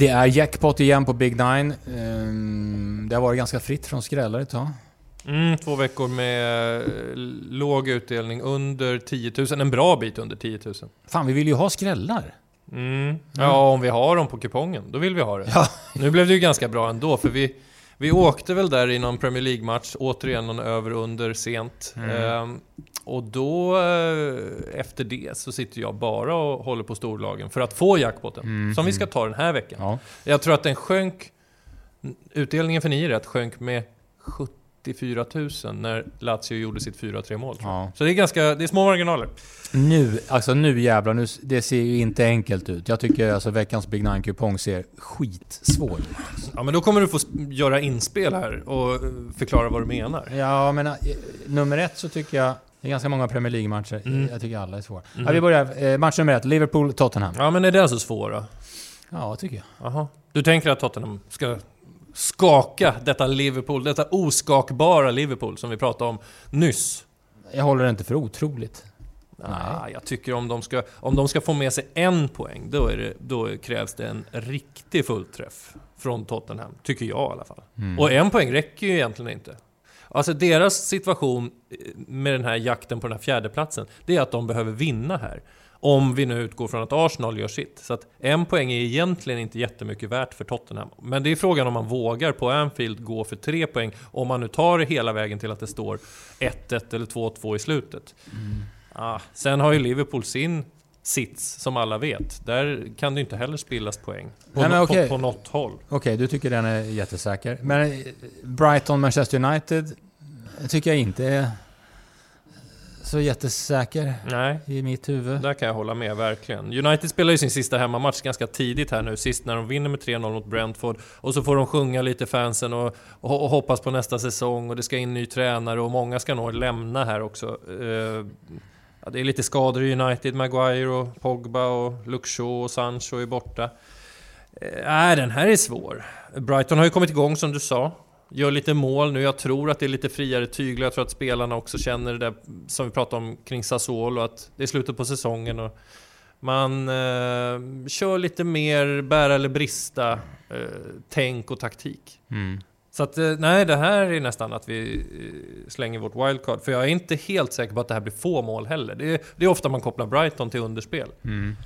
Det är jackpot igen på Big Nine. Ehm, Det har varit ganska fritt från skrällar ett tag. Mm, två veckor med eh, låg utdelning under 10 000. En bra bit under 10 000. Fan, vi vill ju ha skrällar. Mm. Ja, om vi har dem på kupongen, då vill vi ha det. Ja. Nu blev det ju ganska bra ändå, för vi, vi åkte väl där i någon Premier League-match, återigen någon över under sent. Mm. Ehm, och då, eh, efter det, så sitter jag bara och håller på storlagen för att få jackpoten. Mm. Som vi ska ta den här veckan. Ja. Jag tror att den sjönk, utdelningen för ni rätt sjönk med 74 000 när Lazio gjorde sitt 4-3 mål. Ja. Så det är ganska, det är små marginaler. Nu, alltså nu jävlar, nu, det ser ju inte enkelt ut. Jag tycker alltså veckans Big Nine-kupong ser skitsvår ut. Ja men då kommer du få göra inspel här och eh, förklara vad du menar. Ja, men eh, nummer ett så tycker jag... Det är ganska många Premier League-matcher. Mm. Jag tycker alla är svåra. Mm. Ja, vi börjar. Eh, match nummer ett, Liverpool-Tottenham. Ja men är det alltså svåra? Ja, tycker jag. Jaha. Du tänker att Tottenham ska skaka detta Liverpool, detta oskakbara Liverpool som vi pratade om nyss? Jag håller det inte för otroligt. Ah, jag tycker om de, ska, om de ska få med sig en poäng, då, det, då krävs det en riktig fullträff från Tottenham. Tycker jag i alla fall. Mm. Och en poäng räcker ju egentligen inte. Alltså deras situation eh, med den här jakten på den här fjärdeplatsen, det är att de behöver vinna här. Om vi nu utgår från att Arsenal gör sitt. Så att en poäng är egentligen inte jättemycket värt för Tottenham. Men det är frågan om man vågar på Anfield gå för tre poäng, om man nu tar det hela vägen till att det står 1-1 eller 2-2 i slutet. Ah, sen har ju Liverpool sin sits, som alla vet. Där kan det inte heller spillas poäng. På, Nej, okej. på, på något håll. Okej, du tycker den är jättesäker. Men eh, Brighton, Manchester United tycker jag inte är så jättesäker Nej. i mitt huvud. Där kan jag hålla med, verkligen. United spelar ju sin sista hemmamatch ganska tidigt här nu, sist när de vinner med 3-0 mot Brentford. Och så får de sjunga lite fansen och, och, och hoppas på nästa säsong och det ska in ny tränare och många ska nog lämna här också. Eh, ja, det är lite skador i United, Maguire och Pogba och Shaw och Sancho är borta. Eh, Nej, den här är svår. Brighton har ju kommit igång som du sa. Gör lite mål nu. Jag tror att det är lite friare tyglar. Jag tror att spelarna också känner det där som vi pratade om kring Sassuolo, att det är slutet på säsongen och man eh, kör lite mer bära eller brista eh, tänk och taktik. Mm. Så att, eh, nej, det här är nästan att vi eh, slänger vårt wildcard. För jag är inte helt säker på att det här blir få mål heller. Det är, det är ofta man kopplar Brighton till underspel. Mm.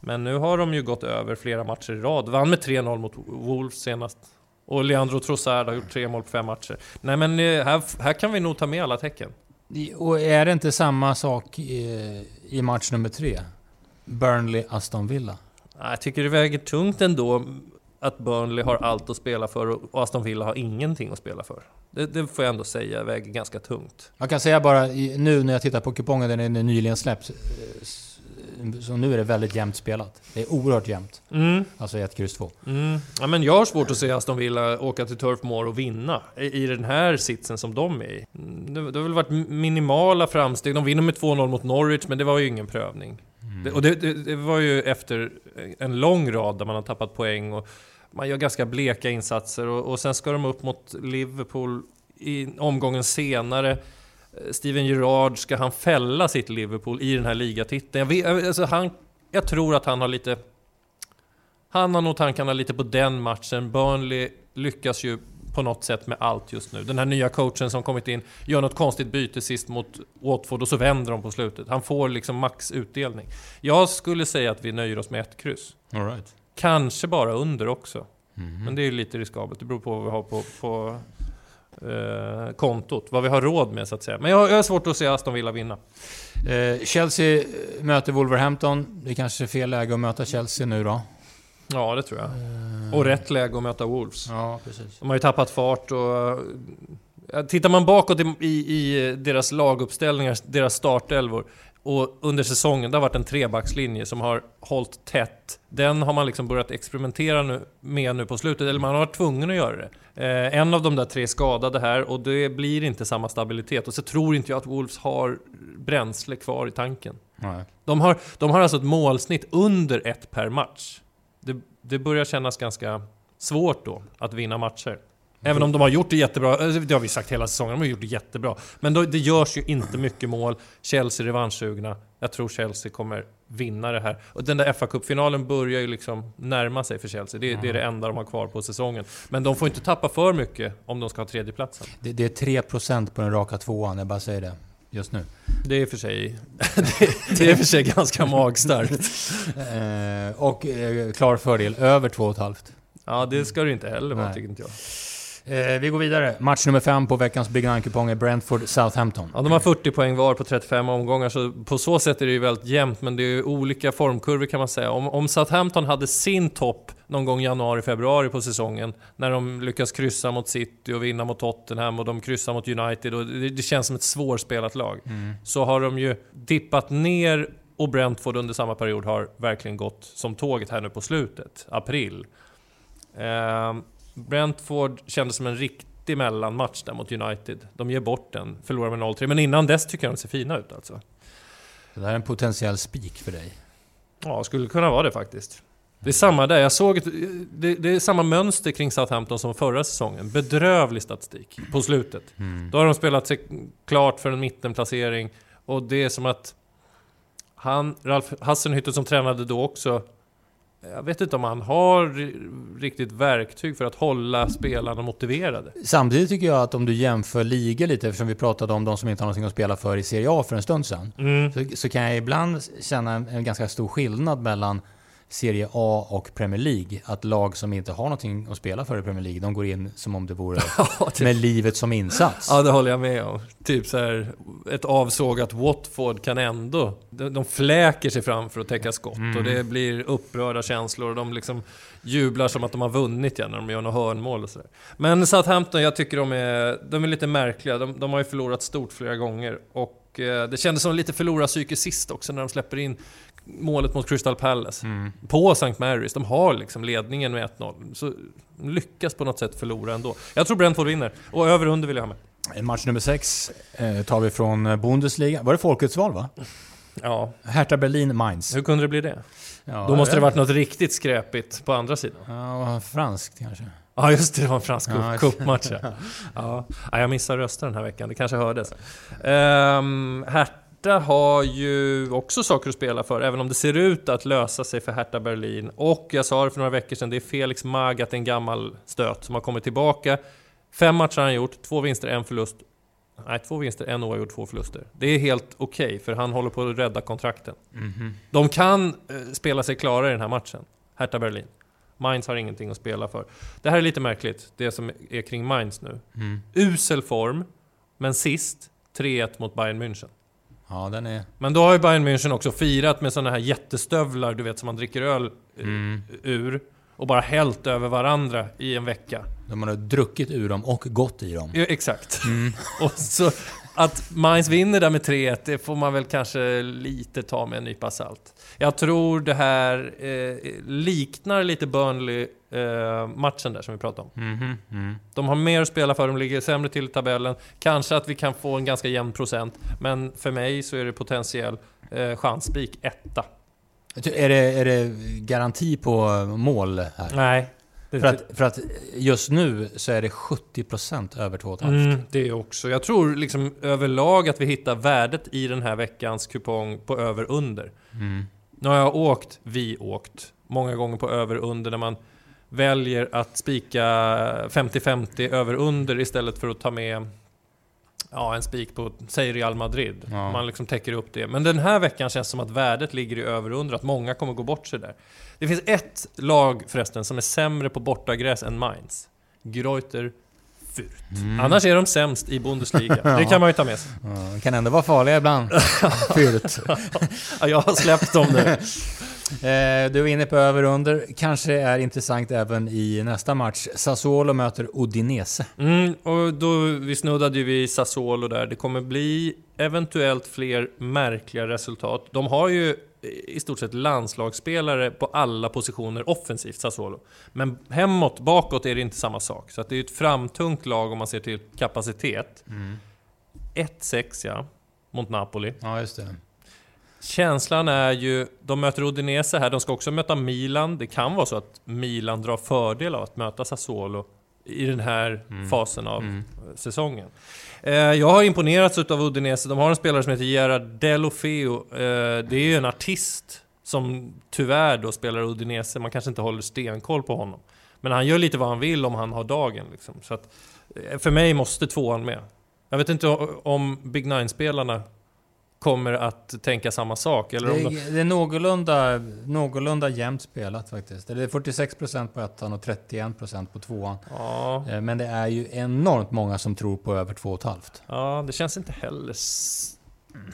Men nu har de ju gått över flera matcher i rad. Vann med 3-0 mot Wolves senast. Och Leandro Trossard har gjort tre mål på fem matcher. Nej men eh, här, här kan vi nog ta med alla tecken. Och är det inte samma sak i, i match nummer tre? Burnley-Aston Villa. Jag tycker det väger tungt ändå att Burnley har allt att spela för och Aston Villa har ingenting att spela för. Det, det får jag ändå säga väger ganska tungt. Jag kan säga bara nu när jag tittar på kupongen, den är nyligen släppt. Eh, Så nu är det väldigt jämnt spelat. Det är oerhört jämnt. Mm. Alltså 1, kryss 2. Mm. Ja, men jag har svårt att se Aston Villa åka till Turf Moor och vinna i, den här sitsen som de är i. Mm, Det, det har väl varit minimala framsteg. De vinner med 2-0 mot Norwich, men det var ju ingen prövning. Det, och det, det, det var ju efter en lång rad där man har tappat poäng och man gör ganska bleka insatser och, och sen ska de upp mot Liverpool i omgången senare. Steven Gerrard, ska han fälla sitt Liverpool i den här ligatiteln? Jag, vet, alltså han, jag tror att han har lite... Han har nog tankarna lite på den matchen. Burnley lyckas ju på något sätt med allt just nu. Den här nya coachen som kommit in gör något konstigt byte sist mot Watford och så vänder de på slutet. Han får liksom max utdelning. Jag skulle säga att vi nöjer oss med ett kryss. All right. Kanske bara under också. Mhm. Men det är lite riskabelt. Det beror på vad vi har på, på eh, kontot. Vad vi har råd med så att säga. Men jag, jag har svårt att se Aston Villa vinna. Eh, Chelsea möter Wolverhampton. Det är kanske är fel läge att möta Chelsea nu då. Ja, det tror jag. Eh, Och rätt läge att möta Wolves. Ja, precis. De har ju tappat fart och... Tittar man bakåt i, i, i deras laguppställningar, deras startelvor, och under säsongen, det har varit en trebackslinje som har hållit tätt. Den har man liksom börjat experimentera nu, med nu på slutet, eller man har varit tvungen att göra det. Eh, en av de där tre skadade här och det blir inte samma stabilitet. Och så tror inte jag att Wolves har bränsle kvar i tanken. Nej. De har, de har alltså ett målsnitt under ett per match. Det, det börjar kännas ganska svårt då att vinna matcher. Även om de har gjort det jättebra, eh, det har vi sagt hela säsongen, de har gjort det jättebra. Men då, det görs ju inte mycket mål. Chelsea är revanschsugna. Jag tror Chelsea kommer vinna det här. Och den där fa Cup-finalen börjar ju liksom närma sig för Chelsea. Det, det, är det enda de har kvar på säsongen. Men de får inte tappa för mycket om de ska ha tredjeplatsen. Det, det är 3% på den raka tvåan, jag bara säger det. Just nu. Det är för sig, det, det är för sig ganska magstarkt. eh, och eh, klar fördel, över 2,5. Ja, det ska det inte heller vara, tycker inte jag. Eh, vi går vidare. Match nummer 5 på veckans Big Nine-kupong är Brentford-Southampton. Ja, de har 40 poäng var på 35 omgångar, så på så sätt är det ju väldigt jämnt, men det är ju olika formkurvor kan man säga. Om, om Southampton hade sin topp någon gång januari-februari på säsongen, när de lyckas kryssa mot City och vinna mot Tottenham och de kryssar mot United och det, det känns som ett svårspelat lag. Mm. Så har de ju dippat ner och Brentford under samma period har verkligen gått som tåget här nu på slutet, april. Eh, Brentford kändes som en riktig mellanmatch där mot United. De ger bort den, förlorar med 0-3, men innan dess tycker jag de ser fina ut alltså. Det där är en potentiell spik för dig. Ja, skulle kunna vara det faktiskt. Det är samma där. Jag såg ett, det, det, är samma mönster kring Southampton som förra säsongen. Bedrövlig statistik på slutet. Mm. Då har de spelat sig klart för en mittenplacering och det är som att han, Ralf Hassenhüttel som tränade då också, jag vet inte om han har riktigt verktyg för att hålla spelarna motiverade. Samtidigt tycker jag att om du jämför ligor lite, eftersom vi pratade om de som inte har någonting att spela för i Serie A för en stund sedan. Mm. Så, så, kan jag ibland känna en, en ganska stor skillnad mellan Serie A och Premier League. Att lag som inte har någonting att spela för i Premier League, de går in som om det vore ja, typ. med livet som insats. Ja, det håller jag med om. Typ så här, ett avsågat Watford kan ändå... De fläker sig fram för att täcka skott mm. och det blir upprörda känslor och de liksom jublar som att de har vunnit igen när de gör några hörnmål och sådär. Men Southampton, jag tycker de är, de är lite märkliga. De, de har ju förlorat stort flera gånger och eh, det kändes som lite förlorarpsyke sist också när de släpper in målet mot Crystal Palace. Mm. På St. Marys. De har liksom ledningen med 1-0. Så lyckas på något sätt förlora ändå. Jag tror Brentford vinner. Och över under vill jag ha med. Match nummer 6 eh, tar vi från Bundesliga. Var det folkets val va? Ja. Hertha Berlin, Mainz. Hur kunde det bli det? Ja, Då måste det varit något riktigt skräpigt på andra sidan. Ja, franskt kanske. Ja just det, det var en fransk ja, cupmatch ja. ja. Jag missade röster den här veckan, det kanske hördes. Um, Hertha Hertha har ju också saker att spela för, även om det ser ut att lösa sig för Hertha Berlin. Och jag sa det för några veckor sedan, det är Felix Magath, en gammal stöt, som har kommit tillbaka. Fem matcher har han gjort, två vinster, en förlust. Nej, två vinster, en oavgjord, två förluster. Det är helt okej, okay, för han håller på att rädda kontrakten. Mm -hmm. De kan eh, spela sig klara i den här matchen, Hertha Berlin. Mainz har ingenting att spela för. Det här är lite märkligt, det som är kring Mainz nu. Mm. Usel form, men sist 3-1 mot Bayern München. Ja, den är... Men då har ju Bayern München också firat med sådana här jättestövlar, du vet, som man dricker öl mm. ur. Och bara hällt över varandra i en vecka. De har druckit ur dem och gått i dem. Ja, exakt. Mm. och så att Mainz vinner där med 3-1, det får man väl kanske lite ta med en nypa salt. Jag tror det här eh, liknar lite Burnley-matchen eh, där som vi pratade om. Mm -hmm. mm. De har mer att spela för, de ligger sämre till i tabellen. Kanske att vi kan få en ganska jämn procent, men för mig så är det potentiell eh, chansspik etta. Är det, är det garanti på mål här? Nej, för att, för att just nu så är det 70% över 2,5. Mm, det är också. Jag tror liksom överlag att vi hittar värdet i den här veckans kupong på över under. Mm. Nu har jag åkt, vi åkt, många gånger på över under när man väljer att spika 50-50 över under istället för att ta med ja, en spik på, säg Real Madrid. Ja. Man liksom täcker upp det. Men den här veckan känns som att värdet ligger i över under, att många kommer gå bort sig där. Det finns ett lag förresten som är sämre på bortagräs än Mainz. Greuter. Mm. Annars är de sämst i Bundesliga. ja. Det kan man ju ta med sig. Ja, kan ändå vara farliga ibland. Furt. ja, jag har släppt dem nu. Eh, du är inne på över och under. Kanske är intressant även i nästa match. Sassuolo möter Udinese. Mm, och då, vi snuddade ju vid Sassuolo där. Det kommer bli eventuellt fler märkliga resultat. De har ju i stort sett landslagsspelare på alla positioner offensivt, Sassuolo. Men hemåt, bakåt är det inte samma sak. Så det är ett framtungt lag om man ser till kapacitet. Mm. 1-6 ja, mot Napoli. Ja, just det. Känslan är ju, de möter Udinese här, de ska också möta Milan. Det kan vara så att Milan drar fördel av att möta Sassuolo i den här mm. fasen av mm. säsongen. Eh, jag har imponerats av Udinese. De har en spelare som heter Gerard Delofeo. Eh, det är ju en artist som tyvärr då spelar Udinese. Man kanske inte håller stenkoll på honom. Men han gör lite vad han vill om han har dagen. Liksom. Så att, eh, för mig måste tvåan med. Jag vet inte om Big Nine-spelarna kommer att tänka samma sak? Eller det, är, de... det är någorlunda, någorlunda jämnt spelat faktiskt. Det är 46% på ettan och 31% på tvåan. Ja. Eh, men det är ju enormt många som tror på över 2,5. Ja, det känns inte heller...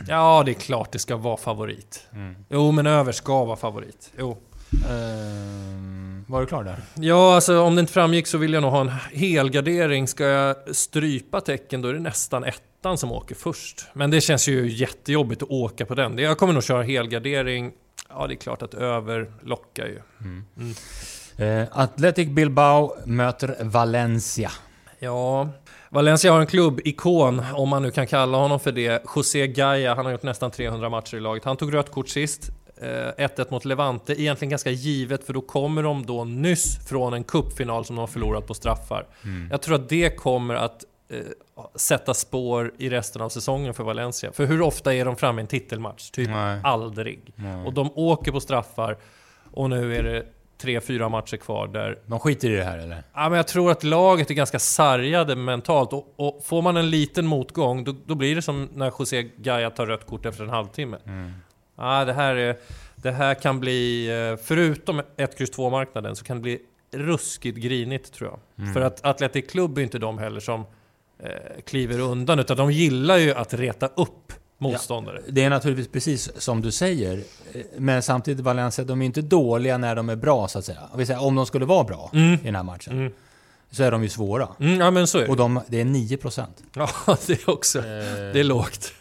Ja, det är klart det ska vara favorit. Mm. Jo, men över ska vara favorit. Jo. Uh, var du klar där? Ja, alltså om det inte framgick så vill jag nog ha en helgardering. Ska jag strypa tecken då är det nästan ettan som åker först. Men det känns ju jättejobbigt att åka på den. Jag kommer nog köra helgardering. Ja, det är klart att över lockar ju. Mm. Mm. Uh, Athletic Bilbao möter Valencia. Ja, Valencia har en klubbikon, om man nu kan kalla honom för det. José Gaia, han har gjort nästan 300 matcher i laget. Han tog rött kort sist. 1-1 eh, mot Levante, egentligen ganska givet för då kommer de då nyss från en kuppfinal som de har förlorat på straffar. Mm. Jag tror att det kommer att eh, sätta spår i resten av säsongen för Valencia. För hur ofta är de framme i en titelmatch? Typ Nej. aldrig. Nej. Och de åker på straffar och nu är det tre, fyra matcher kvar där... De skiter i det här eller? Ja, men jag tror att laget är ganska sargade mentalt. Och, och får man en liten motgång, då, då, blir det som när José Gaia tar rött kort efter en halvtimme. Mm. Ja, det, här är, det här kan bli, eh, förutom 1, X 2-marknaden, så kan det bli ruskigt grinigt tror jag. Mm. För att Atletic Club är inte de heller som eh, kliver undan, utan de gillar ju att reta upp motståndare. Ja, det är naturligtvis precis som du säger. Men samtidigt Valencia, de är inte dåliga när de är bra så att säga. Om de skulle vara bra mm. i den här matchen. Mm så är de ju svåra. Mm, ja, men så är det. Och de, det är 9%. Ja, det är också... Eh, det är lågt.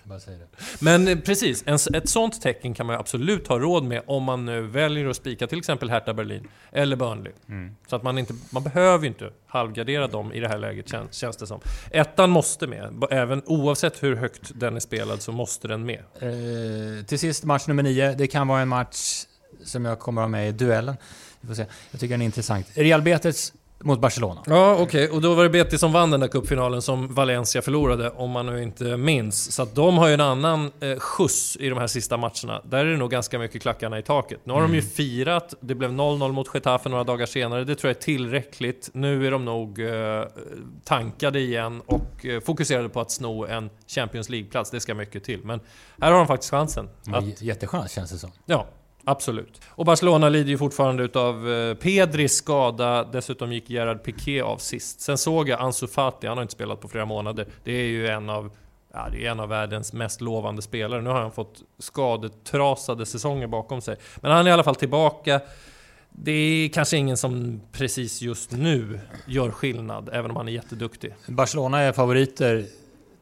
Men eh, precis, en, ett sånt tecken kan man ju absolut ha råd med om man nu väljer att spika till exempel Hertha Berlin eller Burnley. Mm. Så att man inte... Man behöver ju inte halvgardera dem i det här läget, känns, känns det som. Ettan måste med. Även oavsett hur högt den är spelad så måste den med. Eh, till sist, match nummer 9. Det kan vara en match som jag kommer att ha med i duellen. Vi får se. Jag tycker den är intressant. Real Betis mot Barcelona. Ja, okej. Okay. Och då var det Betis som vann den där cupfinalen som Valencia förlorade, om man nu inte minns. Så att de har ju en annan eh, skjuts i de här sista matcherna. Där är det nog ganska mycket klackarna i taket. Nu har mm. de ju mm. firat, det blev 0-0 mot Getafe några dagar senare. Det tror jag är tillräckligt. Nu är de nog eh, tankade igen och eh, fokuserade på att sno en Champions League-plats. Det ska mycket till. Men här har de faktiskt chansen. Att, Jättechans känns det som. Ja, Absolut. Och Barcelona lider ju fortfarande utav eh, Pedris skada. Dessutom gick Gerard Piqué av sist. Sen såg jag Ansu Fati, han har inte spelat på flera månader. Det är ju en av, ja, det är en av världens mest lovande spelare. Nu har han fått skadetrasade säsonger bakom sig. Men han är i alla fall tillbaka. Det är kanske ingen som precis just nu gör skillnad, även om han är jätteduktig. Barcelona är favoriter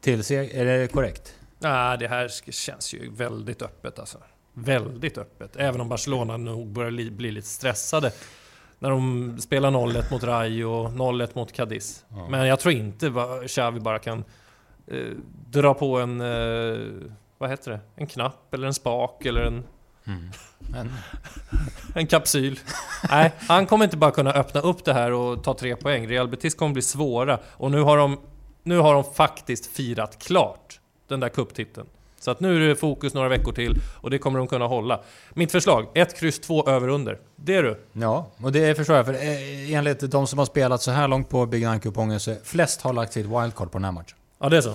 till sig, är det korrekt? Nej, det här känns ju väldigt öppet alltså väldigt öppet. Även om Barcelona nog börjar bli lite stressade. När de spelar 0-1 mot Rayo och 0-1 mot Cadiz. Ja. Men jag tror inte Xavi bara kan eh, dra på en... Eh, vad heter det? En knapp eller en spak eller en... Mm. En, en kapsyl. Nej, han kommer inte bara kunna öppna upp det här och ta tre poäng. Real Betis kommer bli svåra. Och nu har de, nu har de faktiskt firat klart den där kupptiteln. Så att nu är det fokus några veckor till och det kommer de kunna hålla. Mitt förslag, 1, kryss 2 över under. Det är du. Ja, och det förstår jag. För eh, enligt de som har spelat så här långt på Big Nine-kupongen så flest har lagt sitt wildcard på den här matchen. Ja, det är så.